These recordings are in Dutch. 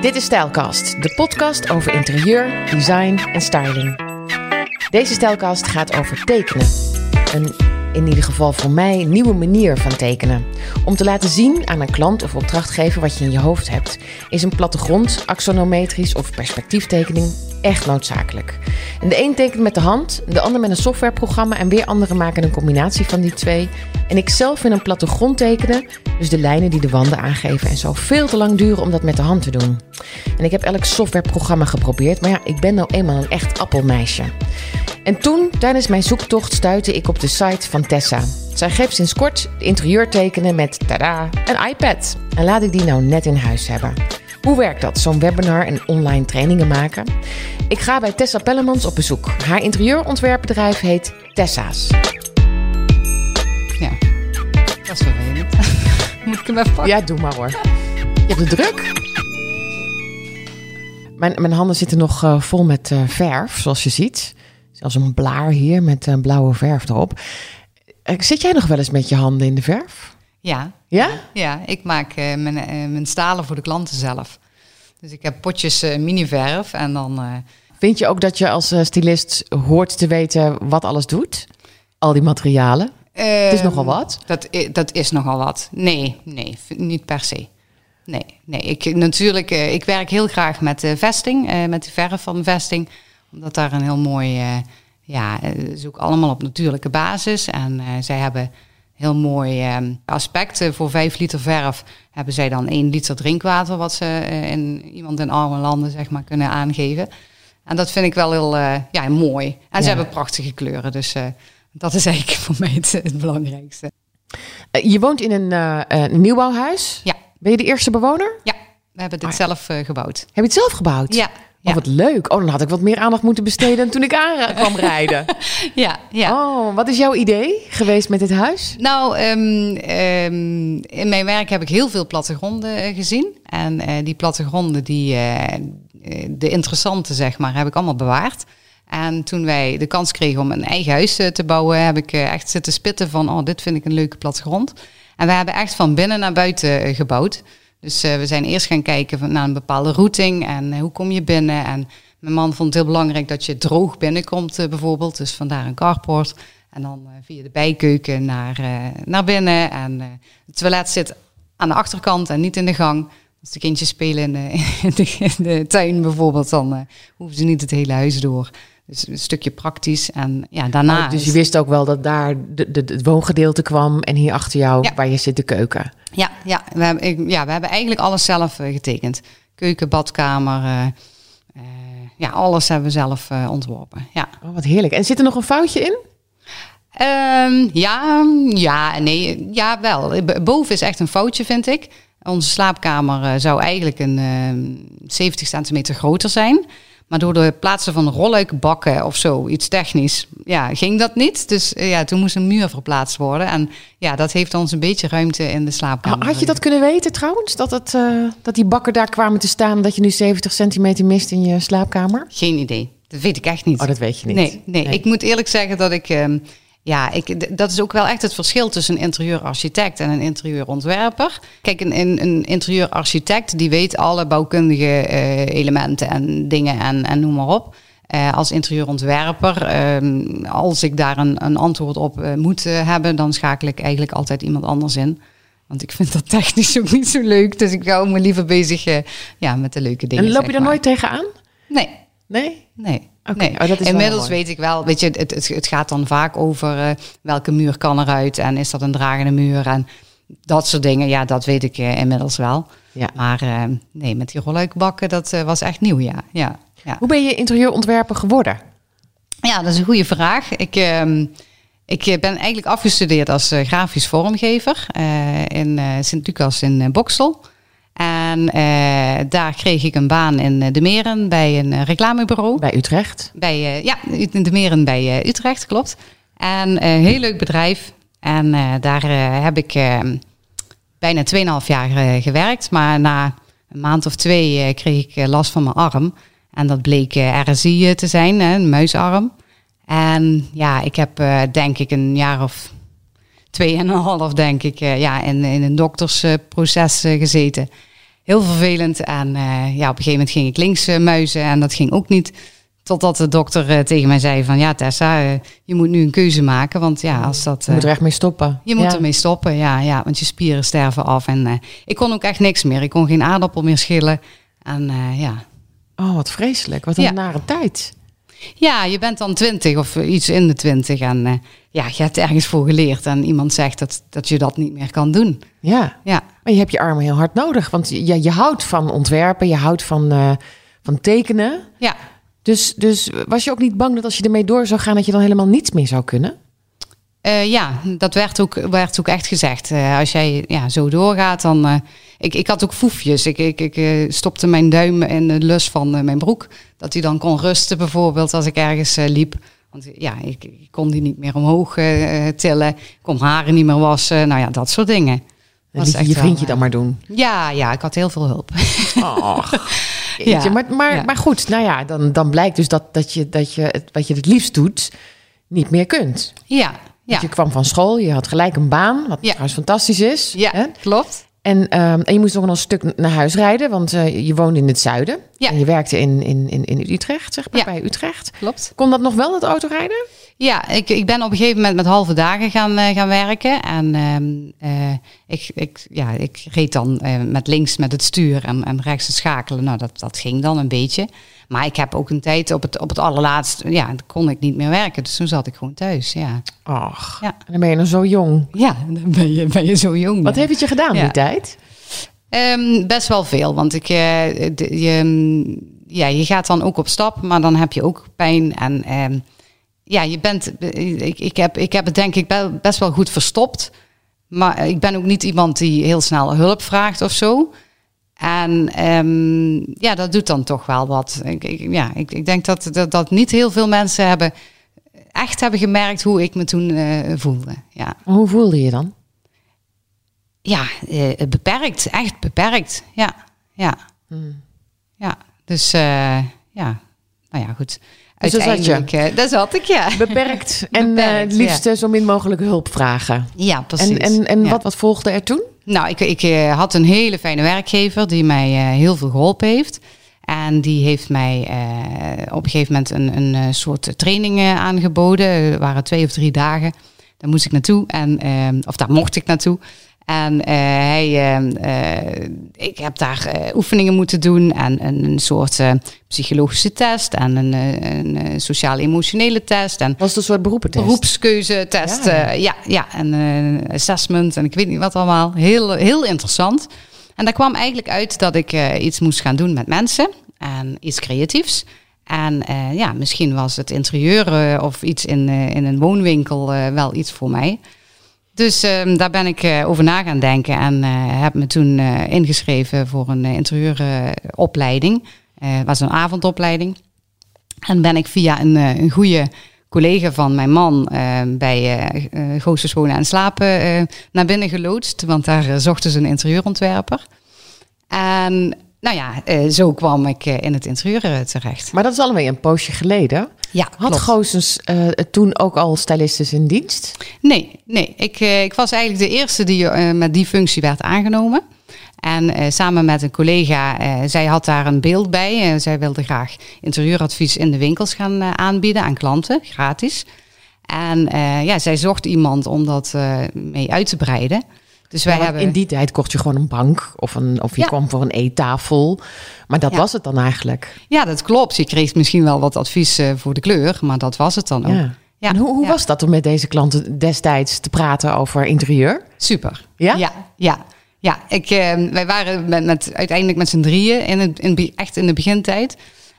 Dit is Stijlkast, de podcast over interieur, design en styling. Deze Stijlkast gaat over tekenen. Een, in ieder geval voor mij, nieuwe manier van tekenen. Om te laten zien aan een klant of opdrachtgever wat je in je hoofd hebt, is een plattegrond, axonometrisch of perspectieftekening echt noodzakelijk. De een tekent met de hand, de ander met een softwareprogramma en weer anderen maken een combinatie van die twee. En ik zelf vind een plattegrond tekenen, dus de lijnen die de wanden aangeven en zo veel te lang duren om dat met de hand te doen. En ik heb elk softwareprogramma geprobeerd, maar ja, ik ben nou eenmaal een echt appelmeisje. En toen, tijdens mijn zoektocht, stuitte ik op de site van Tessa. Zij geeft sinds kort interieur tekenen met, tada, een iPad. En laat ik die nou net in huis hebben. Hoe werkt dat, zo'n webinar en online trainingen maken? Ik ga bij Tessa Pellemans op bezoek. Haar interieurontwerpbedrijf heet Tessa's. Ja, dat is vervelend. Moet ik hem even pakken? Ja, doe maar hoor. Je hebt het druk. Mijn, mijn handen zitten nog uh, vol met uh, verf, zoals je ziet. Zelfs een blaar hier met uh, blauwe verf erop. Zit jij nog wel eens met je handen in de verf? Ja. Ja? Ja, ik maak mijn, mijn stalen voor de klanten zelf. Dus ik heb potjes mini-verf en dan... Vind je ook dat je als stylist hoort te weten wat alles doet? Al die materialen? het is nogal wat. Dat, dat is nogal wat. Nee, nee, niet per se. Nee, nee. Ik, natuurlijk, ik werk heel graag met vesting, met de verf van de vesting. Omdat daar een heel mooi, ja, het ook allemaal op natuurlijke basis. En zij hebben heel mooi aspecten. Voor vijf liter verf hebben zij dan één liter drinkwater, wat ze in iemand in arme landen zeg maar kunnen aangeven. En dat vind ik wel heel ja, mooi. En ja. ze hebben prachtige kleuren, dus dat is eigenlijk voor mij het, het belangrijkste. Uh, je woont in een, uh, nieuwbouwhuis? Ja. Ben je de eerste bewoner? Ja, we hebben dit ah, zelf uh, gebouwd. Heb je het zelf gebouwd? Ja. Oh, wat leuk. Oh, dan had ik wat meer aandacht moeten besteden toen ik aan kwam rijden. ja, ja. Oh, wat is jouw idee geweest met dit huis? Nou, um, um, in mijn werk heb ik heel veel plattegronden gezien. En die plattegronden, die, de interessante zeg maar, heb ik allemaal bewaard. En toen wij de kans kregen om een eigen huis te bouwen, heb ik echt zitten spitten van, oh, dit vind ik een leuke plattegrond. En we hebben echt van binnen naar buiten gebouwd. Dus uh, we zijn eerst gaan kijken naar een bepaalde routing en uh, hoe kom je binnen. En mijn man vond het heel belangrijk dat je droog binnenkomt uh, bijvoorbeeld. Dus vandaar een carport. En dan via de bijkeuken naar, naar binnen. En het toilet zit aan de achterkant en niet in de gang. Als de kindjes spelen in in de, in de tuin bijvoorbeeld, dan hoeven ze niet het hele huis door. Dus een stukje praktisch. En ja, daarna. Oh, dus je wist ook wel dat daar de, de, het woongedeelte kwam en hier achter jou, ja. waar je zit, de keuken. Ja, ja, we, hebben, ja we hebben eigenlijk alles zelf uh, getekend. Keuken, badkamer. Uh, uh, ja, alles hebben we zelf ontworpen. Ja. Oh, wat heerlijk. En zit er nog een foutje in? Um, ja, ja, nee, ja, wel. Boven is echt een foutje, vind ik. Onze slaapkamer zou eigenlijk een 70 centimeter groter zijn. Maar door de plaatsen van rolluikbakken of zo, iets technisch, ja, ging dat niet. Dus uh, ja, toen moest een muur verplaatst worden. En ja, dat heeft ons een beetje ruimte in de slaapkamer. Had je dat kunnen weten trouwens? Dat, het, uh, dat die bakken daar kwamen te staan, dat je nu 70 centimeter mist in je slaapkamer? Geen idee. Dat weet ik echt niet. Oh, dat weet je niet. Nee, nee. nee. ik moet eerlijk zeggen dat ik... Uh, ja, ik, dat is ook wel echt het verschil tussen een interieurarchitect en een interieurontwerper. Kijk, een, een, een interieurarchitect die weet alle bouwkundige uh, elementen en dingen en, en noem maar op. Uh, als interieurontwerper, uh, als ik daar een, een antwoord op uh, moet hebben, dan schakel ik eigenlijk altijd iemand anders in. Want ik vind dat technisch ook niet zo leuk. Dus ik hou me liever bezig ja, met de leuke dingen. En loop je daar nooit tegenaan? Nee. Nee? Nee. Okay. Nee. Oh, dat is Inmiddels weet ik wel, weet je, het, het, het gaat dan vaak over uh, welke muur kan eruit en is dat een dragende muur en dat soort dingen. Ja, dat weet ik uh, inmiddels wel. Ja. Maar uh, nee, met die rolluikbakken, dat was echt nieuw, ja. Ja, ja. Hoe ben je interieurontwerper geworden? Ja, dat is een goede vraag. Ik, ehm, ik ben eigenlijk afgestudeerd als grafisch vormgever in Sint-Lucas in Boksel. En uh, daar kreeg ik een baan in De Meren bij een reclamebureau. Bij Utrecht? Bij, uh, ja, in De Meren bij uh, Utrecht, klopt. En een heel leuk bedrijf. En daar heb ik bijna 2,5 jaar gewerkt. Maar na een maand of twee kreeg ik last van mijn arm. En dat bleek RSI te zijn, een muisarm. En ja, ik heb denk ik een jaar of tweeënhalf, denk ik, ja, in, in een doktersproces gezeten. Heel vervelend. En ja, op een gegeven moment ging ik links muizen en dat ging ook niet. Totdat de dokter tegen mij zei van ja Tessa, je moet nu een keuze maken. Want ja, als dat... je moet er echt mee stoppen. Je moet ermee stoppen, ja, ja. Want je spieren sterven af. En ik kon ook echt niks meer. Ik kon geen aardappel meer schillen. En ja... Oh, wat vreselijk. Wat een nare tijd. Ja, je bent dan twintig of iets in de twintig en uh, ja, je hebt ergens voor geleerd en iemand zegt dat, dat je dat niet meer kan doen. Ja, ja. maar je hebt je armen heel hard nodig, want je, je houdt van ontwerpen, je houdt van, uh, van tekenen. Ja. Dus, dus was je ook niet bang dat als je ermee door zou gaan, dat je dan helemaal niets meer zou kunnen? Uh, ja, dat werd ook, werd ook echt gezegd. als jij ja, zo doorgaat, dan ik, ik had ook foefjes. Ik, ik, ik eh, stopte mijn duim in de lus van eh, mijn broek. Dat hij dan kon rusten bijvoorbeeld als ik ergens eh, liep. Want ja, ik, ik, kon die niet meer omhoog tillen. Ik kon haren niet meer wassen. Nou ja, dat soort dingen. Dat liet je je vriendje dan maar doen? Ja, ja, ik had heel veel hulp. Ja, maar, maar, maar goed, nou ja, dan, dan blijkt dus dat, dat, je, dat je het, wat je het liefst doet, niet meer kunt. Ja, ja. je kwam van school, je had gelijk een baan, wat trouwens fantastisch is. Ja, hè? klopt. En, um, en je moest nog een stuk naar huis rijden, want uh, je woonde in het zuiden. Ja. En je werkte in, in, in, in Utrecht, zeg maar, ja. bij Utrecht. Klopt. Kon dat nog wel, het autorijden? Ja, ik, ik ben op een gegeven moment met halve dagen gaan, uh, gaan werken. En uh, ik, ik, ja, ik reed dan met links met het stuur en, en rechts te schakelen. Nou, dat, dat ging dan een beetje. Maar ik heb ook een tijd op het, op het allerlaatst, ja, kon ik niet meer werken. Dus toen zat ik gewoon thuis, ja. Ach, ja. en dan ben je nog zo jong. Ja, dan ben je, ben je zo jong. Wat heeft het je gedaan die tijd? Um, best wel veel, want ik, uh, je, ja, je gaat dan ook op stap, maar dan heb je ook pijn. En um, ja, je bent, ik, ik, heb, ik heb het denk ik best wel goed verstopt. Maar ik ben ook niet iemand die heel snel hulp vraagt of zo. En um, ja, dat doet dan toch wel wat. Ik, ik ja, ik, ik denk dat, dat, dat niet heel veel mensen hebben echt hebben gemerkt hoe ik me toen uh, voelde. Ja. Hoe voelde je dan? Ja, uh, beperkt. Echt beperkt. Ja, ja. Hmm. Ja, dus uh, ja, nou ja, goed. Dus Uiteindelijk, dat, dat zat ik, ja. Beperkt en het liefst zo min mogelijk hulp vragen. Ja, precies. En, en, en wat, wat volgde er toen? Nou, ik, ik uh, had een hele fijne werkgever die mij uh, heel veel geholpen heeft. En die heeft mij uh, op een gegeven moment een, een soort training aangeboden. Er waren twee of drie dagen. Daar moest ik naartoe. En, of daar mocht ik naartoe. En uh, hij, uh, ik heb daar uh, oefeningen moeten doen en een, een soort psychologische test en een, een sociaal-emotionele test. En Was het een soort beroepentest? Beroepskeuzetest, ja. ja, ja, en assessment en ik weet niet wat allemaal. Heel, heel interessant. En daar kwam eigenlijk uit dat ik iets moest gaan doen met mensen en iets creatiefs. En ja, misschien was het interieur of iets in, in een woonwinkel wel iets voor mij. Dus uh, daar ben ik uh, over na gaan denken en uh, heb me toen uh, ingeschreven voor een interieuropleiding. Het was een avondopleiding. En ben ik via een, een goede collega van mijn man bij uh, Goossens Wonen en Slapen naar binnen geloodst. Want daar zochten ze een interieurontwerper. En nou ja, zo kwam ik in het interieur terecht. Maar dat is allemaal een poosje geleden. Ja, Had Goosens uh, toen ook al stylistes in dienst? Nee, nee. Ik, uh, ik was eigenlijk de eerste die uh, met die functie werd aangenomen. En samen met een collega, zij had daar een beeld bij. zij wilde graag interieuradvies in de winkels gaan aanbieden aan klanten, gratis. En ja, zij zocht iemand om dat mee uit te breiden. Dus wij hebben... In die tijd kocht je gewoon een bank of, een, of je kwam voor een eettafel. Maar dat was het dan eigenlijk. Ja, dat klopt. Je kreeg misschien wel wat advies uh, voor de kleur, maar dat was het dan ook. Ja. En hoe, hoe was dat om met deze klanten destijds te praten over interieur? Super. Ja? Ja, ja. ja. Ik, uh, wij waren met, met, uiteindelijk met z'n drieën, in het, in, echt in de begintijd.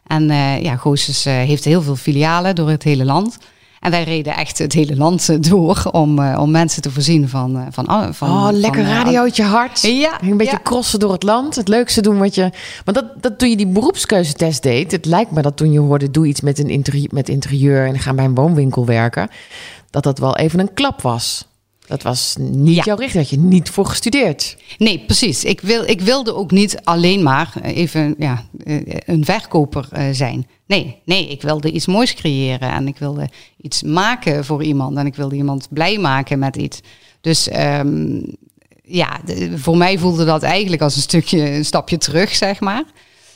En uh, ja, Goossens heeft heel veel filialen door het hele land. En wij reden echt het hele land eh, door om, uh, om mensen te voorzien van... Uh, van, van oh, lekker van, radiootje hard. Ja. Een beetje crossen door het land. Het leukste doen wat je... Want dat, dat toen je die beroepskeuzetest deed... Het lijkt me dat toen je hoorde... Doe iets met, een interieur, met interieur en ga bij een woonwinkel werken... Dat dat wel even een klap was. Dat was niet jouw richting, had je niet voor gestudeerd. Nee, precies. Ik, wil, ik wilde ook niet alleen maar even ja, een verkoper zijn. Nee, nee, ik wilde iets moois creëren en ik wilde iets maken voor iemand en ik wilde iemand blij maken met iets. Dus um, ja, voor mij voelde dat eigenlijk als een stukje, een stapje terug, zeg maar.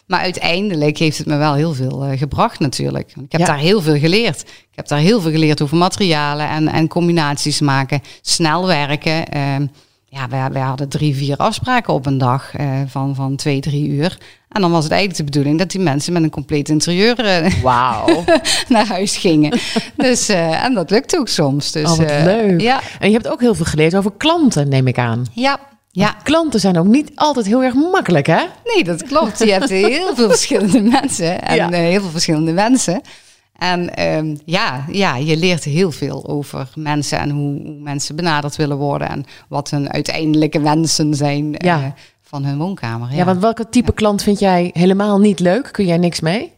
Maar uiteindelijk heeft het me wel heel veel eh, gebracht natuurlijk. Ik heb Ja. daar heel veel geleerd. Ik heb daar heel veel geleerd over materialen en, en combinaties maken. Snel werken. Ehm, ja, we, hadden drie, vier afspraken op een dag eh, van, van twee, drie uur. En dan was het eigenlijk de bedoeling dat die mensen met een compleet interieur eh, naar huis gingen. dus, en dat lukt ook soms. Dus, Oh, wat leuk. Ja, En je hebt ook heel veel geleerd over klanten, neem ik aan. ja, ja. Klanten zijn ook niet altijd heel erg makkelijk, hè? Nee, dat klopt. Je hebt heel veel verschillende mensen en Ja. eh, heel veel verschillende mensen. En ehm, ja, ja, je leert heel veel over mensen en hoe, hoe mensen benaderd willen worden en wat hun uiteindelijke wensen zijn eh, van hun woonkamer. Ja, want welke type klant vind jij helemaal niet leuk? Kun jij niks mee?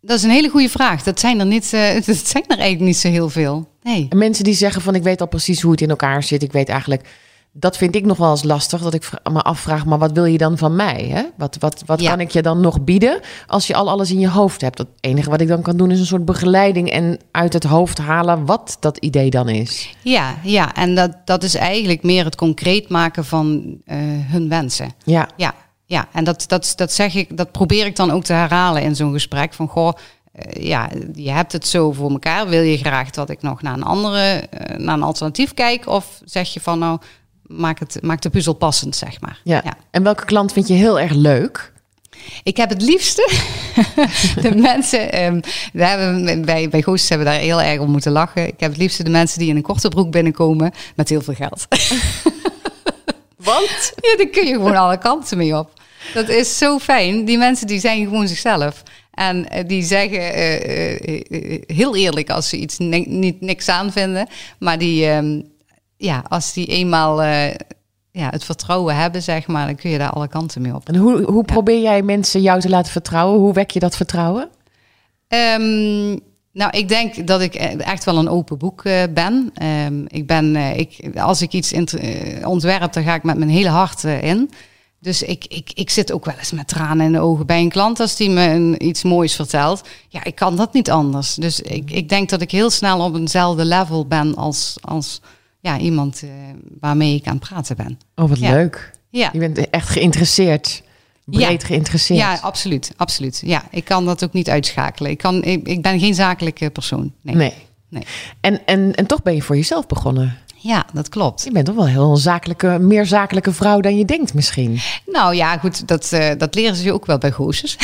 Dat is een hele goede vraag. Dat zijn er, niet, eh, dat zijn er eigenlijk niet zo heel veel. Nee. En mensen die zeggen van ik weet al precies hoe het in elkaar zit. Ik weet eigenlijk, dat vind ik nog wel eens lastig. Dat ik me afvraag, maar wat wil je dan van mij? Hè? Wat, wat, wat Ja. kan ik je dan nog bieden als je al alles in je hoofd hebt? Het enige wat ik dan kan doen is een soort begeleiding en uit het hoofd halen wat dat idee dan is. Ja, ja, en dat, dat is eigenlijk meer het concreet maken van eh, hun wensen. Ja, Ja, ja. en dat, dat, dat zeg ik, dat probeer ik dan ook te herhalen in zo'n gesprek. Van goh, eh, ja, je hebt het zo voor elkaar. Wil je graag dat ik nog naar een andere, eh, naar een alternatief kijk? Of zeg je van nou, maak, het, maak de puzzel passend, zeg maar. ja. En welke klant vind je heel erg leuk? Ik heb het liefste de mensen, we hebben, bij, bij Goosjes hebben we daar heel erg om moeten lachen. Ik heb het liefste de mensen die in een korte broek binnenkomen met heel veel geld. Want? Ja, daar kun je gewoon alle kanten mee op. Dat is zo fijn. Die mensen die zijn gewoon zichzelf. En eh, die zeggen eh, eh, heel eerlijk als ze iets ni- niet niks aan vinden. Maar die, ehm, ja, als die eenmaal eh, ja, het vertrouwen hebben, zeg maar, dan kun je daar alle kanten mee op. En hoe, hoe probeer jij mensen jou te laten vertrouwen? Hoe wek je dat vertrouwen? Ehm, nou, ik denk dat ik echt wel een open boek eh, ben. Ehm, ik ben eh, ik, als ik iets ontwerp, dan ga ik met mijn hele hart in. Dus ik, ik, ik zit ook wel eens met tranen in de ogen bij een klant als die me een, iets moois vertelt. Ja, ik kan dat niet anders. Dus ik, ik denk dat ik heel snel op eenzelfde level ben als, als ja, iemand eh, waarmee ik aan het praten ben. Oh, wat Ja. leuk. Ja. Je bent echt geïnteresseerd. Breed Ja. geïnteresseerd. Ja, absoluut, absoluut. Ja, ik kan dat ook niet uitschakelen. Ik, kan, ik, ik ben geen zakelijke persoon. Nee. Nee. Nee. En, en, en toch ben je voor jezelf begonnen. Ja, dat klopt. Je bent toch wel heel een zakelijke, meer zakelijke vrouw dan je denkt misschien. Nou ja, goed, dat, eh, dat leren ze je ook wel bij goosjes.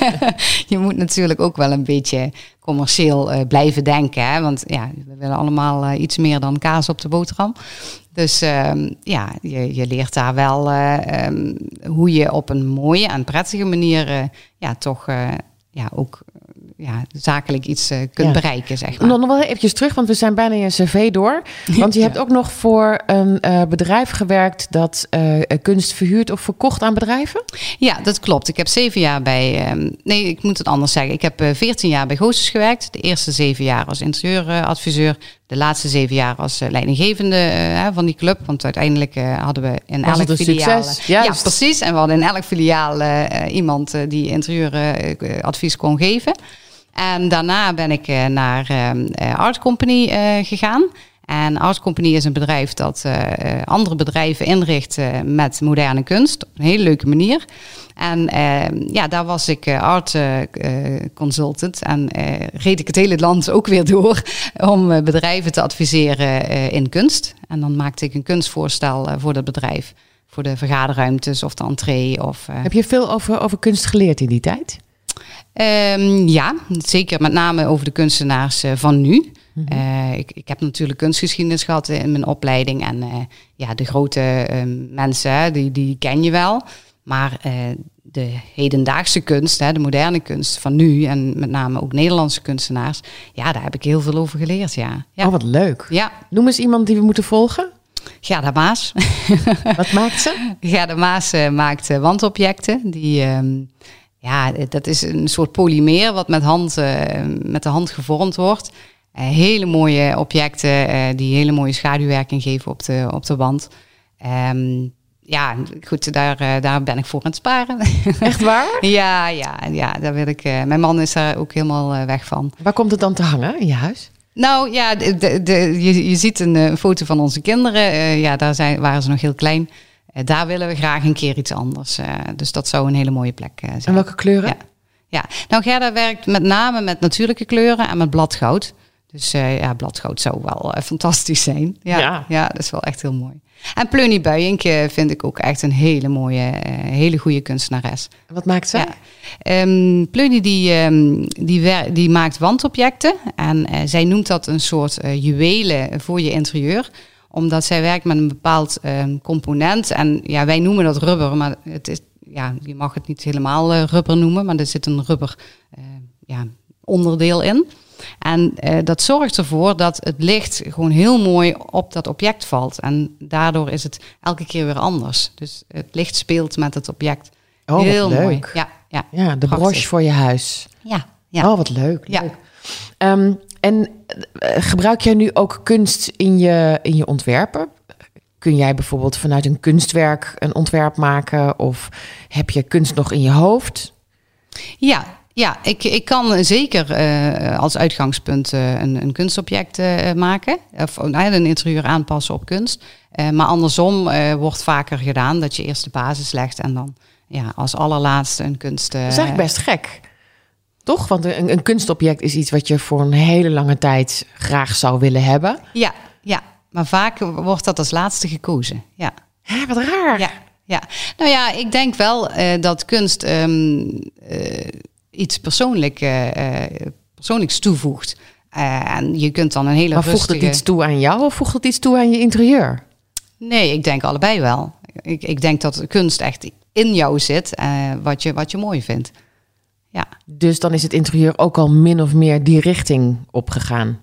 je moet natuurlijk ook wel een beetje commercieel eh, blijven denken. Hè? Want ja, we willen allemaal eh, iets meer dan kaas op de boterham. Dus ehm, ja, je, je leert daar wel eh, ehm, hoe je op een mooie en prettige manier ja, toch ja, ook ja, zakelijk iets eh, kunt Ja. bereiken, zeg maar. Nog, nog wel eventjes terug, want we zijn bijna je cv door. Want je hebt ook nog voor een eh, bedrijf gewerkt dat eh, kunst verhuurt of verkocht aan bedrijven. Ja, dat klopt. Ik heb zeven jaar bij. ehm, nee, ik moet het anders zeggen. Ik heb veertien jaar bij Goossens gewerkt. De eerste zeven jaar als interieuradviseur. De laatste zeven jaar als leidinggevende van die club. Want uiteindelijk hadden we in Was elk filiaal. succes? Ja, precies. En we hadden in elk filiaal iemand die interieuradvies kon geven. En daarna ben ik eh, naar ehm, eh, Art Company eh, gegaan. En Art Company is een bedrijf dat andere bedrijven inricht met moderne kunst. Op een hele leuke manier. En eh, ja, daar was ik art consultant. En reed ik het hele land ook weer door om bedrijven te adviseren in kunst. En dan maakte ik een kunstvoorstel voor dat bedrijf. Voor de vergaderruimtes of de entree. Of, Heb je veel over, over kunst geleerd in die tijd? Ehm, ja, zeker met name over de kunstenaars eh, van nu. Mhm. Eh, ik, ik heb natuurlijk kunstgeschiedenis gehad in mijn opleiding. En eh, ja, de grote eh, mensen, die, die ken je wel. Maar eh, de hedendaagse kunst, hè, de moderne kunst van nu... en met name ook Nederlandse kunstenaars... ja, daar heb ik heel veel over geleerd, ja. Ja, Oh, wat leuk. ja. Noem eens iemand die we moeten volgen. Gerda Maas. Wat maakt ze? Gerda Maas eh, maakt eh, wandobjecten. Die, ehm, ja, dat is een soort polymeer wat met, hand, eh, met de hand gevormd wordt. Eh, hele mooie objecten eh, die hele mooie schaduwwerking geven op de, op de wand. Ehm, ja, goed, daar, daar ben ik voor aan het sparen. Echt waar? ja, ja, ja, daar wil ik. mijn man is daar ook helemaal weg van. Waar komt het dan te hangen in je huis? Nou ja, de, de, de- je, je ziet een foto van onze kinderen. Ja, daar zijn, waren ze nog heel klein. Eh, daar willen we graag een keer iets anders. Eh, dus dat zou een hele mooie plek eh, zijn. En welke kleuren? Ja. Ja, nou Gerda werkt met name met natuurlijke kleuren en met bladgoud. Dus eh, ja, bladgoud zou wel fantastisch zijn. Ja, Ja. ja. dat is wel echt heel mooi. En Pleunie Buijink eh, vind ik ook echt een hele mooie, eh, hele goede kunstenares. Wat maakt zij? Ja. Ehm Pleunie die, ehm, die, die maakt wandobjecten en eh, zij noemt dat een soort eh, juwelen voor je interieur omdat zij werkt met een bepaald ehm, component. En ja, wij noemen dat rubber, maar het is, ja, je mag het niet helemaal eh, rubber noemen, maar er zit een rubber eh, ja, onderdeel in. En eh, dat zorgt ervoor dat het licht gewoon heel mooi op dat object valt. En daardoor is het elke keer weer anders. Dus het licht speelt met het object. Oh, heel mooi. leuk. Ja, ja, Ja, de broche voor je huis. ja. ja. Oh, wat leuk. Ja. Ehm, en eh, gebruik jij nu ook kunst in je, in je ontwerpen? Kun jij bijvoorbeeld vanuit een kunstwerk een ontwerp maken? Of heb je kunst nog in je hoofd? Ja, ja ik, ik kan zeker eh, als uitgangspunt eh, een, een kunstobject maken. Of nou, een interieur aanpassen op kunst. Maar andersom wordt vaker gedaan dat je eerst de basis legt en dan ja, als allerlaatste een kunst. Dat is eigenlijk best gek. Toch? Want een, een kunstobject is iets wat je voor een hele lange tijd graag zou willen hebben. Ja, ja, maar vaak wordt dat als laatste gekozen. Ja. Hè, wat raar. Ja, ja. Nou ja, ik denk wel eh, dat kunst ehm, eh, iets persoonlijk, eh, persoonlijks toevoegt. En je kunt dan een hele maar voegt het iets toe aan jou of voegt het iets toe aan je interieur? Nee, ik denk allebei wel. Ik, ik denk dat kunst echt in jou zit, wat, je, wat je mooi vindt. Ja. Dus dan is het interieur ook al min of meer die richting opgegaan.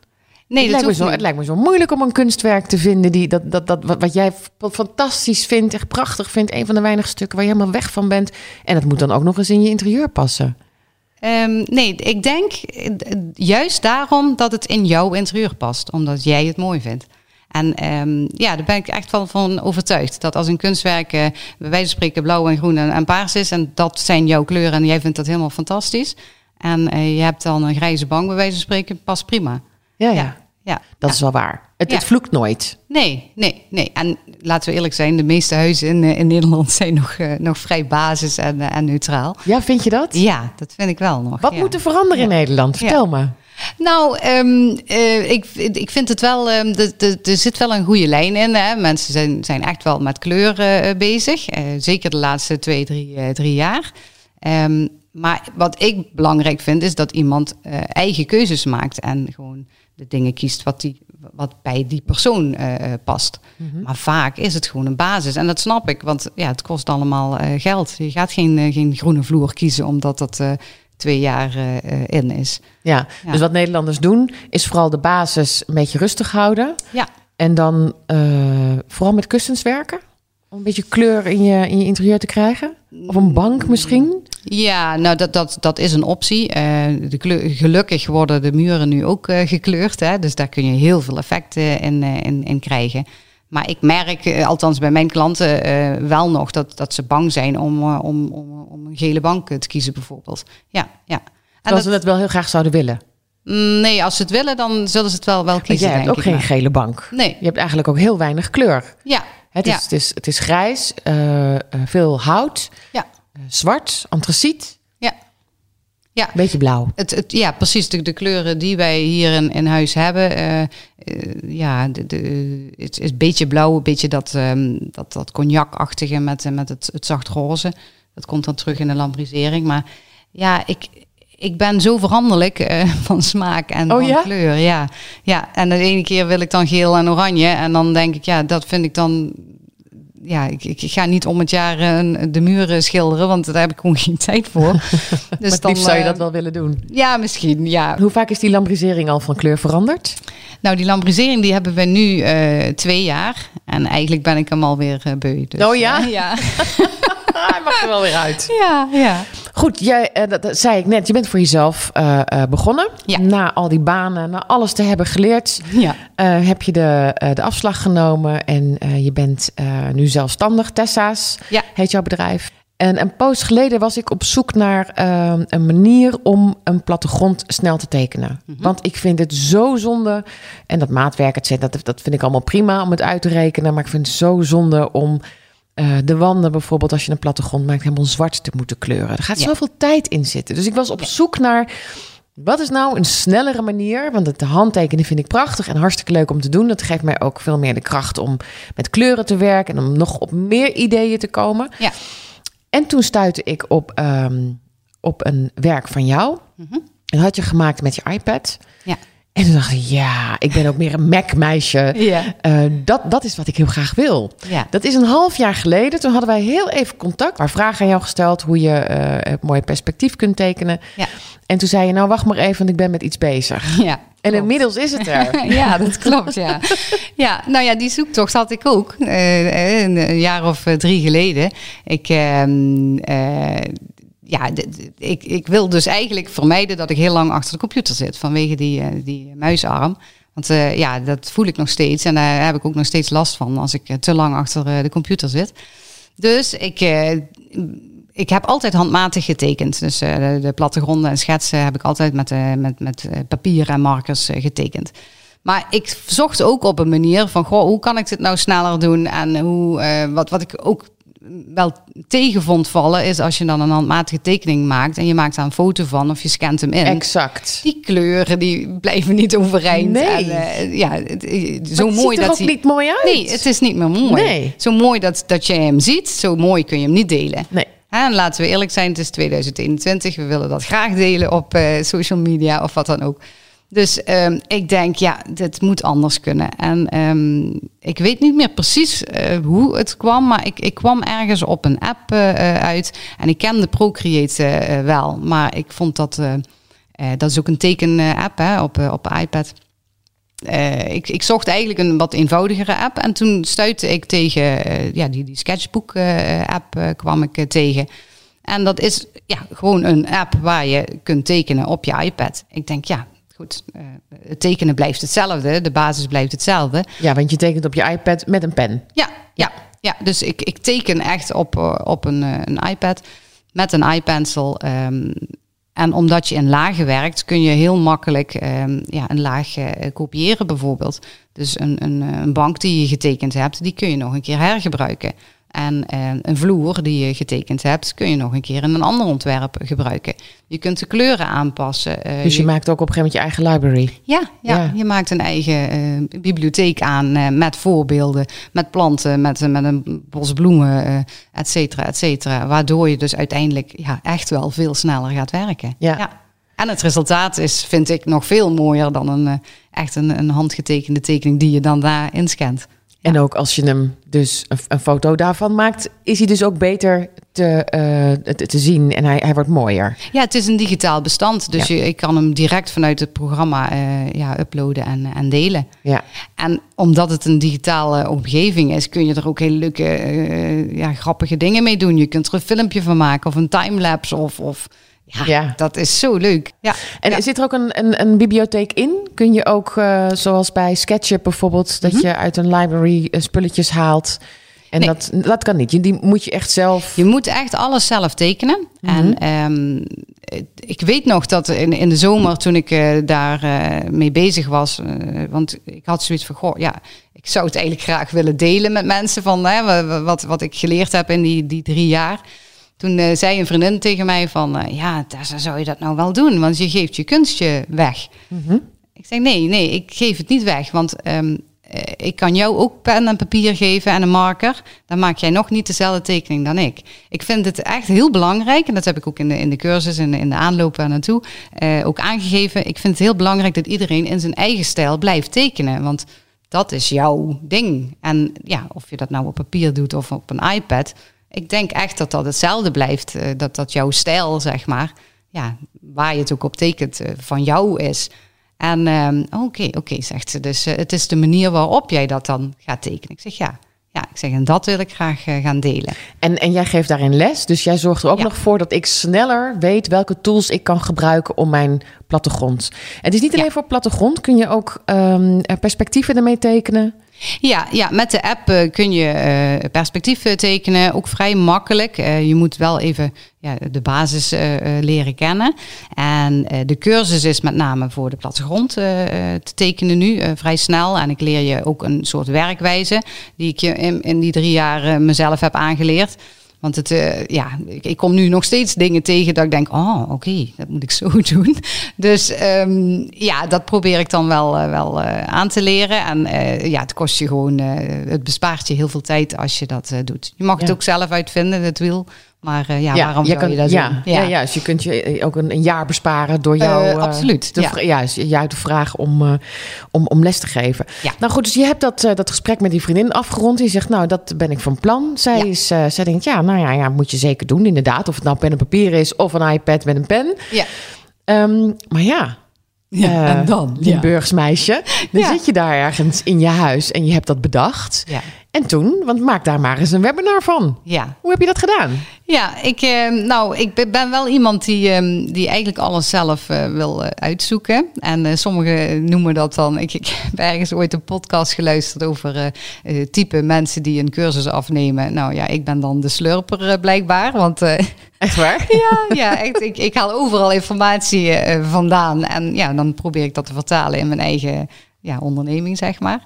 Nee, het, dat lijkt me zo, niet. het lijkt me zo moeilijk om een kunstwerk te vinden die dat, dat, dat, wat, wat jij fantastisch vindt, echt prachtig vindt. Een van de weinige stukken waar je helemaal weg van bent. En het moet dan ook nog eens in je interieur passen. Ehm, nee, ik denk eh, juist daarom dat het in jouw interieur past, omdat jij het mooi vindt. En ehm, ja, daar ben ik echt wel van overtuigd. Dat als een kunstwerk, eh, bij wijze van spreken, blauw en groen en, en paars is, en dat zijn jouw kleuren en jij vindt dat helemaal fantastisch. En eh, je hebt dan een grijze bank, bij wijze van spreken, past prima. Ja, ja. Ja, ja. dat ja. is wel waar. Het, vloekt nooit. Nee, nee, nee. En laten we eerlijk zijn, de meeste huizen in, eh, in Nederland zijn nog, nog vrij basis en, en neutraal. Ja, vind je dat? Ja, dat vind ik wel nog. Wat moet er veranderen in Nederland? Vertel me. Nou, ehm, eh, ik, ik vind het wel, ehm, de- de- er zit wel een goede lijn in. Hè. Mensen zijn, zijn echt wel met kleur eh, bezig. Eh, zeker de laatste twee, drie, drie jaar. Ehm, maar wat ik belangrijk vind, is dat iemand eigen keuzes maakt. En gewoon de dingen kiest wat, die, wat bij die persoon past. Maar vaak is het gewoon een basis. En dat snap ik, want ja, het kost allemaal geld. Je gaat geen, geen groene vloer kiezen omdat dat twee jaar eh, eh, in is. Ja. Ja. dus wat Nederlanders doen, is vooral de basis een beetje rustig houden. Ja. En dan eh, vooral met kussens werken. Om een beetje kleur in je, in je interieur te krijgen. Of een bank misschien. Ja, nou dat, dat, dat is een optie. De kleur, gelukkig worden de muren nu ook gekleurd. Hè? Dus daar kun je heel veel effecten in, in, in krijgen. Maar ik merk, eh, althans bij mijn klanten, eh, wel nog dat, dat ze bang zijn om, eh, om, om, om een gele bank te kiezen bijvoorbeeld. Ja, ja. En dat- ze dat wel heel graag zouden willen. Mm, nee, als ze het willen, dan zullen ze het wel, wel kiezen. jij hebt ook geen maar. gele bank. Nee, Je hebt eigenlijk ook heel weinig kleur. ja, Het is, Ja. het is, het is grijs, veel hout, ja, zwart, antraciet, ja. Beetje blauw. Het, het, ja, precies. De, de kleuren die wij hier in, in huis hebben. eh, eh, ja, de, de, het is een beetje blauw, een beetje dat, ehm, dat, dat cognacachtige met, eh, met het, het zacht roze. Dat komt dan terug in de lambrisering. Maar ja, ik, ik ben zo veranderlijk van smaak en Oh van ja? kleur. Ja. ja, en de ene keer wil ik dan geel en oranje. En dan denk ik, ja, dat vind ik dan ja, ik, ik ga niet om het jaar eh, de muren schilderen, want daar heb ik gewoon geen tijd voor. Dus dan zou je eh, dat wel willen doen. Ja, misschien, ja. Hoe vaak is die lambrisering al van kleur veranderd? Nou, die lambrisering die hebben we nu eh, twee jaar. En eigenlijk ben ik hem alweer eh beu. Dus, Oh ja? eh, ja. Hij mag er wel weer uit. ja, ja. Goed, jij, eh, dat, dat zei ik net, je bent voor jezelf eh, eh, begonnen. Ja. Na al die banen, na alles te hebben geleerd, Ja, heb je de, de afslag genomen en je bent nu zelfstandig. Tessa's Ja. heet jouw bedrijf. En een poos geleden was ik op zoek naar een manier om een plattegrond snel te tekenen. Want ik vind het zo zonde. En dat maatwerk, et cetera, dat, dat vind ik allemaal prima om het uit te rekenen. Maar ik vind het zo zonde om eh, de wanden bijvoorbeeld, als je een plattegrond maakt, helemaal zwart te moeten kleuren. Er gaat Ja. zoveel tijd in zitten. Dus ik was op zoek naar. Wat is nou een snellere manier? Want het handtekenen vind ik prachtig en hartstikke leuk om te doen. Dat geeft mij ook veel meer de kracht om met kleuren te werken en om nog op meer ideeën te komen. Ja. En toen stuitte ik op, ehm, op een werk van jou. En dat had je gemaakt met je iPad. Ja. En toen dacht ik, ja, ik ben ook meer een Mac-meisje. Ja. Eh, dat, dat is wat ik heel graag wil. Ja. Dat is een half jaar geleden. Toen hadden wij heel even contact. Waar vragen aan jou gesteld hoe je eh, een mooi perspectief kunt tekenen. Ja. En toen zei je, nou wacht maar even, want ik ben met iets bezig. Ja. En inmiddels is het er. ja, dat klopt, ja. Ja, nou ja, die zoektocht had ik ook. eh, een, jaar of drie geleden. Ik, ehm, eh, ja, ik, ik wil dus eigenlijk vermijden dat ik heel lang achter de computer zit. Vanwege die, eh, die muisarm. Want eh, ja, dat voel ik nog steeds. En daar heb ik ook nog steeds last van als ik eh, te lang achter de computer zit. Dus ik, ik heb altijd handmatig getekend. Dus de, de plattegronden en schetsen heb ik altijd met, met, met papier en markers getekend. Maar ik zocht ook op een manier van, goh, hoe kan ik dit nou sneller doen? En hoe, wat, wat ik ook wel tegen vond vallen, is als je dan een handmatige tekening maakt en je maakt daar een foto van of je scant hem in. Exact. Die kleuren die blijven niet overeind. Nee. En, eh, ja, het- eh, zo het mooi ziet er dat ook niet mooi uit. Nee, het is niet meer mooi. Nee. Zo mooi dat, dat je hem ziet, zo mooi kun je hem niet delen. Nee. Hè, En laten we eerlijk zijn, het is 2021. We willen dat graag delen op eh, social media of wat dan ook. Dus ehm, ik denk, ja, dit moet anders kunnen. En ehm, ik weet niet meer precies eh, hoe het kwam, maar ik, ik kwam ergens op een app eh, eh, uit. En ik kende Procreate wel, maar ik vond dat, dat is ook een teken-app op, op iPad. Ik, ik zocht eigenlijk een wat eenvoudigere app. En toen stuitte ik tegen ja, die, die sketchbook-app kwam ik tegen. En dat is ja, gewoon een app waar je kunt tekenen op je iPad. Ik denk, ja, goed, eh, het tekenen blijft hetzelfde. De basis blijft hetzelfde. Ja, want je tekent op je iPad met een pen. Ja, ja, ja. dus ik, ik teken echt op, eh, op een, eh, een iPad met een iPencil. ehm, en omdat je in lagen werkt, kun je heel makkelijk ehm, ja, een laag kopiëren bijvoorbeeld. Dus een, een, een bank die je getekend hebt, die kun je nog een keer hergebruiken. En eh, een vloer die je getekend hebt, kun je nog een keer in een ander ontwerp gebruiken. Je kunt de kleuren aanpassen. eh, Dus je maakt ook op een gegeven moment je eigen library. ja, ja, Ja. je maakt een eigen eh, bibliotheek aan met voorbeelden, met planten, met, met een bos bloemen, et cetera, et cetera. Waardoor je dus uiteindelijk ja, echt wel veel sneller gaat werken. Ja. En het resultaat is, vind ik, nog veel mooier dan een, echt een, een handgetekende tekening die je dan daar inscant. En ook als je hem dus een, een foto daarvan maakt, is hij dus ook beter te, eh, te, te zien en hij, hij wordt mooier. Ja, het is een digitaal bestand, dus Ja. je, ik kan hem direct vanuit het programma eh, ja, uploaden en, en delen. Ja, En omdat het een digitale omgeving is, kun je er ook hele leuke, eh, ja, grappige dingen mee doen. Je kunt er een filmpje van maken of een timelapse of, of ja, Ja. dat is zo leuk. Ja, en ja. zit er ook een, een, een bibliotheek in? Kun je ook, eh, zoals bij SketchUp bijvoorbeeld, dat je uit een library eh, spulletjes haalt? En Nee. dat, dat kan niet. Je- Die moet je echt zelf. Je moet echt alles zelf tekenen. Mhm. En ehm, ik weet nog dat in, in de zomer, toen ik eh, daar mee bezig was, want ik had zoiets van, goh, ja, ik zou het eigenlijk graag willen delen met mensen van hè, wat, wat ik geleerd heb in die, die drie jaar. Toen eh, zei een vriendin tegen mij van, eh, ja, Tessa, zou je dat nou wel doen? Want je geeft je kunstje weg. Mhm. Ik zeg nee, nee, ik geef het niet weg. Want ehm, eh, ik kan jou ook pen en papier geven en een marker. Dan maak jij nog niet dezelfde tekening dan ik. Ik vind het echt heel belangrijk. En dat heb ik ook in de, in de cursus en in, in de aanloop naartoe eh, ook aangegeven. Ik vind het heel belangrijk dat iedereen in zijn eigen stijl blijft tekenen. Want dat is jouw ding. En ja, of je dat nou op papier doet of op een iPad. Ik denk echt dat dat hetzelfde blijft. eh, dat dat jouw stijl, zeg maar. Ja, waar je het ook op tekent, eh, van jou is. En ehm, oké, oké, zegt ze. Dus eh, het is de manier waarop jij dat dan gaat tekenen. Ik zeg ja. Ja, ik zeg en dat wil ik graag gaan delen. En, en jij geeft daarin les. Dus jij zorgt er ook Ja. nog voor dat ik sneller weet welke tools ik kan gebruiken om mijn plattegrond. Het is niet Ja. alleen voor plattegrond. Kun je ook ehm, perspectieven ermee tekenen? Ja, ja, met de app eh, kun je uh, perspectief eh, tekenen, ook vrij makkelijk. je moet wel even ja, de basis leren kennen. En de cursus is met name voor de plattegrond te tekenen nu, vrij snel. En ik leer je ook een soort werkwijze die ik je in, in die drie jaar mezelf heb aangeleerd. Want het, uh, ja, ik, kom nu nog steeds dingen tegen dat ik denk, oh, oké, dat moet ik zo doen. Dus um, ja, dat probeer ik dan wel, uh, wel uh, aan te leren. En ja, het kost je gewoon, het bespaart je heel veel tijd als je dat doet. Je mag ja. het ook zelf uitvinden, het wiel. Maar uh, ja, ja, waarom je zou kan, je dat ja, doen? Ja. ja, dus je kunt je ook een, een jaar besparen door jou... Uh, absoluut, de, ja. jou te vragen om, uh, om, om les te geven. Ja. Nou goed, dus je hebt dat, dat gesprek met die vriendin afgerond. Die zegt, nou, dat ben ik van plan. Zij, is, zij denkt, ja, nou ja, ja, moet je zeker doen, inderdaad. Of het nou pen en papier is of een iPad met een pen. Ja. Um, maar ja, ja, en dan? Limburgs meisje. Dan zit je daar ergens in je huis en je hebt dat bedacht. Ja. En toen, want maak daar maar eens een webinar van. Ja. Hoe heb je dat gedaan? Ja, ik, eh, nou, ik ben wel iemand die, eh, die eigenlijk alles zelf uh, wil uitzoeken. En uh, sommigen noemen dat dan. Ik, ik heb ergens ooit een podcast geluisterd over type mensen die een cursus afnemen. Nou ja, ik ben dan de slurper blijkbaar. Want, echt waar? ja, ja echt, ik, ik haal overal informatie vandaan. En ja, dan probeer ik dat te vertalen in mijn eigen ja, onderneming, zeg maar.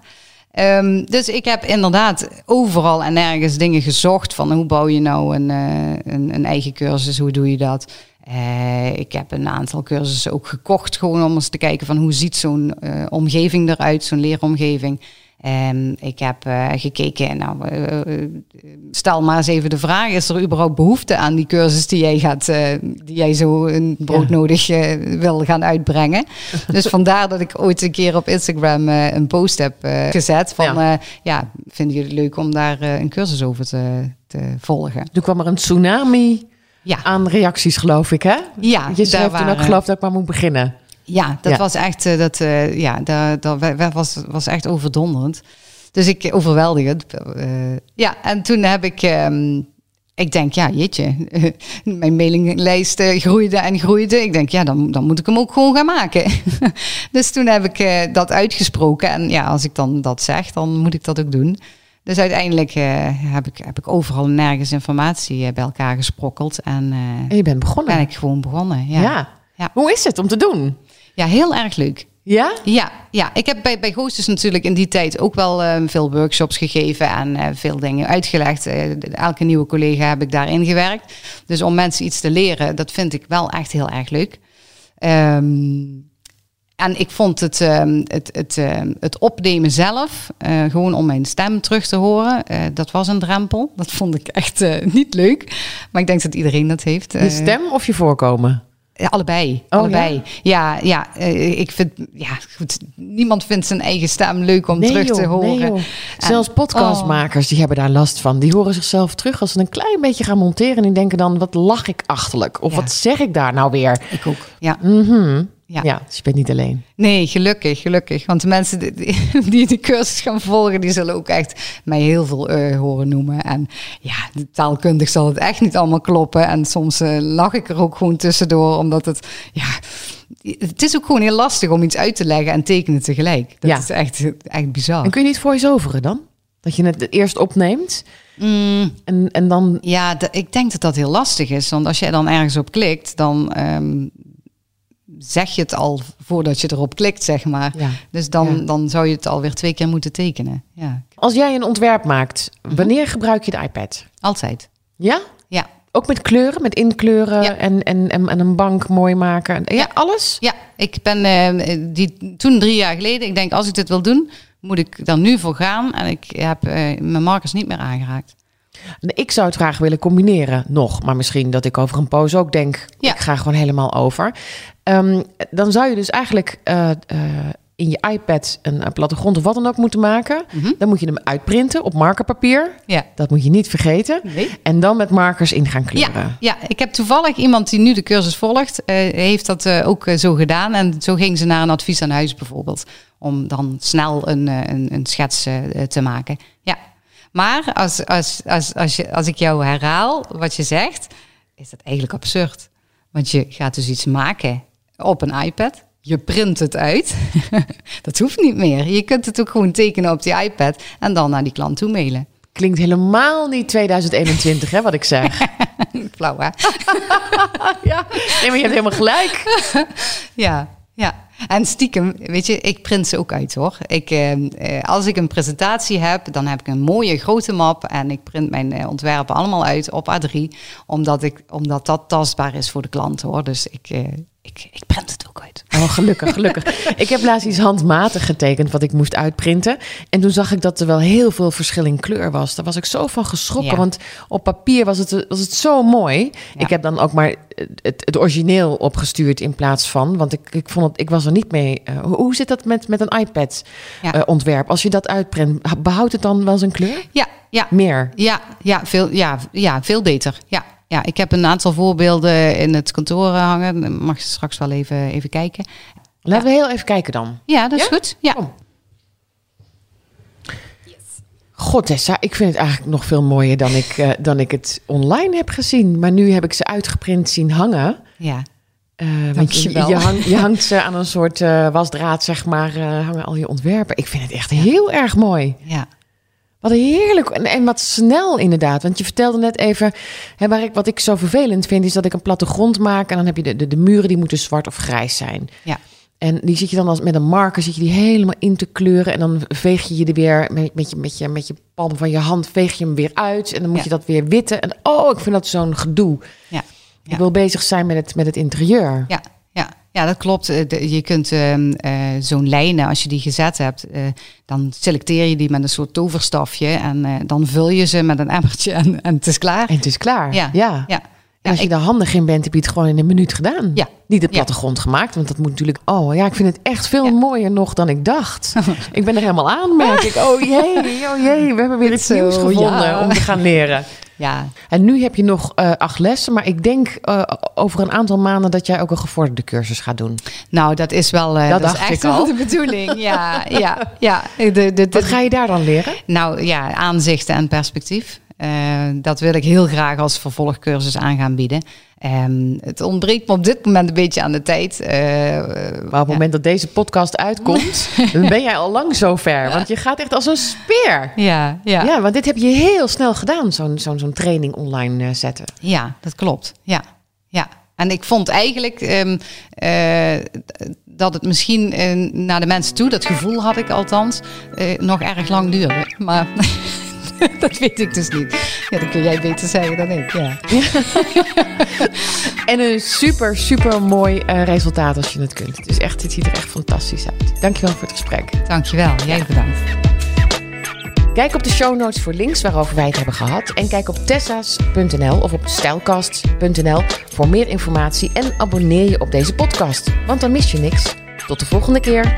Um, dus ik heb inderdaad overal en nergens dingen gezocht van hoe bouw je nou een, uh, een, een, eigen cursus, hoe doe je dat? Uh, ik heb een aantal cursussen ook gekocht gewoon om eens te kijken van hoe ziet zo'n uh, omgeving eruit, zo'n leeromgeving. Um, ik heb uh, gekeken, nou, uh, stel maar eens even de vraag: is er überhaupt behoefte aan die cursus die jij, gaat, die jij zo een broodnodig wil gaan uitbrengen? dus vandaar dat ik ooit een keer op Instagram een post heb gezet van: ja. ja. vinden jullie het leuk om daar een cursus over te, te volgen? Toen kwam er een tsunami ja. aan reacties, geloof ik, hè? Ja, je schreef toen ook, geloof dat ik maar moet beginnen. Ja, dat was echt, uh, dat, uh, ja, dat, dat was, was echt overdonderend. Dus ik overweldigend. Uh, ja, en toen heb ik, um, ik denk, ja, jeetje, mijn mailinglijst groeide en groeide. Ik denk, ja, dan, dan moet ik hem ook gewoon gaan maken. dus toen heb ik dat uitgesproken. En ja, als ik dan dat zeg, dan moet ik dat ook doen. Dus uiteindelijk heb, ik, heb ik overal nergens informatie bij elkaar gesprokkeld. En, en je bent begonnen? Ben ik gewoon begonnen, ja. ja. ja. Hoe is het om te doen? Ja, heel erg leuk. Ja? Ja, ja. ik heb bij, bij Ghosters natuurlijk in die tijd ook wel uh, veel workshops gegeven en uh, veel dingen uitgelegd. Uh, elke nieuwe collega heb ik daarin gewerkt. Dus om mensen iets te leren, dat vind ik wel echt heel erg leuk. Um, en ik vond het, um, het, het, het opnemen zelf, gewoon om mijn stem terug te horen, dat was een drempel. Dat vond ik echt niet leuk. Maar ik denk dat iedereen dat heeft. Je stem of je voorkomen? Ja, allebei. Oh, allebei. Ja, ja, ja uh, ik vind, ja, goed. Niemand vindt zijn eigen stem leuk om nee, terug joh, te horen. Nee, Zelfs podcastmakers, oh. die hebben daar last van. Die horen zichzelf terug als ze een klein beetje gaan monteren. En die denken dan, wat lach ik achterlijk? Of ja. wat zeg ik daar nou weer? Ik ook, ja. Mm -hmm. Ja. ja, dus je bent niet alleen. Nee, gelukkig, gelukkig. Want de mensen die, die de cursus gaan volgen, die zullen ook echt mij heel veel uh, horen noemen. En ja, taalkundig zal het echt niet allemaal kloppen. En soms uh, lach ik er ook gewoon tussendoor, omdat het, ja, het is ook gewoon heel lastig om iets uit te leggen en tekenen tegelijk. Dat ja. is echt, echt bizar. En kun je niet voice-overen dan? Dat je het eerst opneemt mm. en, en dan... Ja, ik denk dat dat heel lastig is. Want als jij dan ergens op klikt, dan... Um, zeg je het al voordat je erop klikt, zeg maar. Ja. Dus dan, ja. dan zou je het alweer twee keer moeten tekenen. Ja. Als jij een ontwerp maakt, wanneer gebruik je de iPad? Altijd. Ja? Ja. Ook met kleuren, met inkleuren ja. en, en, en, en, een bank mooi maken. Ja, ja. alles? Ja, ik ben uh, die, toen drie jaar geleden, ik denk als ik dit wil doen, moet ik dan nu voor gaan. En ik heb uh, mijn markers niet meer aangeraakt. Ik zou het graag willen combineren nog. Maar misschien dat ik over een poos ook denk, ja. ik ga gewoon helemaal over. Um, dan zou je dus eigenlijk uh, uh, in je iPad een, een, plattegrond of wat dan ook moeten maken. Mhm. Mm -hmm. Dan moet je hem uitprinten op markerpapier. Ja. Dat moet je niet vergeten. Nee. En dan met markers in gaan kleuren. Ja, ja. ik heb toevallig iemand die nu de cursus volgt, uh, heeft dat ook zo gedaan. En zo ging ze naar een advies aan huis bijvoorbeeld. Om dan snel een, een, een schets te maken. Ja. Maar als, als, als, als, je, als ik jou herhaal wat je zegt, is dat eigenlijk absurd. Want je gaat dus iets maken op een iPad. je print het uit. dat hoeft niet meer. Je kunt het ook gewoon tekenen op die iPad en dan naar die klant toe mailen. Klinkt helemaal niet 2021, hè, wat ik zeg. Flauw, hè? ja, nee, maar je hebt helemaal gelijk. ja, ja. En stiekem, weet je, ik print ze ook uit hoor. Ik, eh, als ik een presentatie heb, dan heb ik een mooie grote map en ik print mijn eh, ontwerpen allemaal uit op A3, omdat, ik, omdat dat tastbaar is voor de klant hoor. Dus ik, eh, ik, ik print het ook uit. Oh, gelukkig, gelukkig. ik heb laatst iets handmatig getekend wat ik moest uitprinten. En toen zag ik dat er wel heel veel verschil in kleur was. Daar was ik zo van geschrokken, want op papier was het, was het zo mooi. Ik heb dan ook maar het, het, origineel opgestuurd in plaats van, want ik, ik vond het, ik was er niet mee. Uh, hoe, zit dat met, met een iPad uh, ontwerp? Als je dat uitprint, behoudt het dan wel zijn kleur? Ja, ja. Meer? Ja, ja, veel, ja, ja, veel beter. Ja, ja, ik heb een aantal voorbeelden in het kantoor hangen. Mag je straks wel even, even kijken. Laten we heel even kijken dan. Ja, dat is goed. Ja. God, Tessa, ik vind het eigenlijk nog veel mooier dan ik, uh, dan ik het online heb gezien. Maar nu heb ik ze uitgeprint zien hangen. Ja. Uh, want je, je, hang, je, hangt ze aan een soort uh, wasdraad, zeg maar, hangen al je ontwerpen. Ik vind het echt heel erg mooi. Ja. Wat heerlijk en, en wat snel inderdaad. Want je vertelde net even, hè, waar ik, wat ik zo vervelend vind, is dat ik een plattegrond maak en dan heb je de, de, de muren die moeten zwart of grijs zijn. Ja. En die zit je dan als met een marker, zit je die helemaal in te kleuren. En dan veeg je je er weer met, met, je, met, je, met je palm van je hand, veeg je hem weer uit. En dan moet Ja. je dat weer witten. En oh, ik vind dat zo'n gedoe. Ja. Ik Ja. wil bezig zijn met het, met het interieur. Ja, ja, dat klopt. Eh, Je kunt ehm, eh, zo'n lijnen, als je die gezet hebt, eh, dan selecteer je die met een soort toverstafje en dan vul je ze met een emmertje en, en het is klaar. En het is klaar. Ja, ja. ja. En als je daar handig in bent, heb je het gewoon in een minuut gedaan. Ja. Niet de plattegrond gemaakt, want dat moet natuurlijk... Oh ja, ik vind het echt veel Ja. mooier nog dan ik dacht. ik ben er helemaal aan, merk ik. Oh jee, oh jee, we hebben weer iets nieuws gevonden ja. om te gaan leren. ja, En nu heb je nog eh, acht lessen, maar ik denk eh, over een aantal maanden dat jij ook een gevorderde cursus gaat doen. nou, dat is wel eh, Dat dat, is echt wel de bedoeling. Ja, ja, ja. De, de, de, Wat ga je daar dan leren? Nou ja, aanzichten en perspectief. Eh, dat wil ik heel graag als vervolgcursus aan gaan bieden. Ehm, het ontbreekt me op dit moment een beetje aan de tijd. Eh, Maar op het ja. moment dat deze podcast uitkomt, dan ben jij al lang zo ver. Want je gaat echt als een speer. Ja, ja, Ja, want dit heb je heel snel gedaan, zo'n zo'n zo'n training online eh, zetten. Ja, dat klopt. Ja, ja. En ik vond eigenlijk ehm, eh, dat het misschien naar de mensen toe, dat gevoel had ik althans, nog erg lang duurde. Maar dat weet ik dus niet. Ja, dat kun jij beter zeggen dan ik. Ja. En een super, super mooi eh, resultaat als je het kunt. Dus echt, het ziet er echt fantastisch uit. Dankjewel voor het gesprek. Dankjewel. Jij bedankt. Kijk op de show notes voor links waarover wij het hebben gehad. En kijk op tessa's.nl of op stijlkast.nl voor meer informatie. En abonneer je op deze podcast, want dan mis je niks. Tot de volgende keer.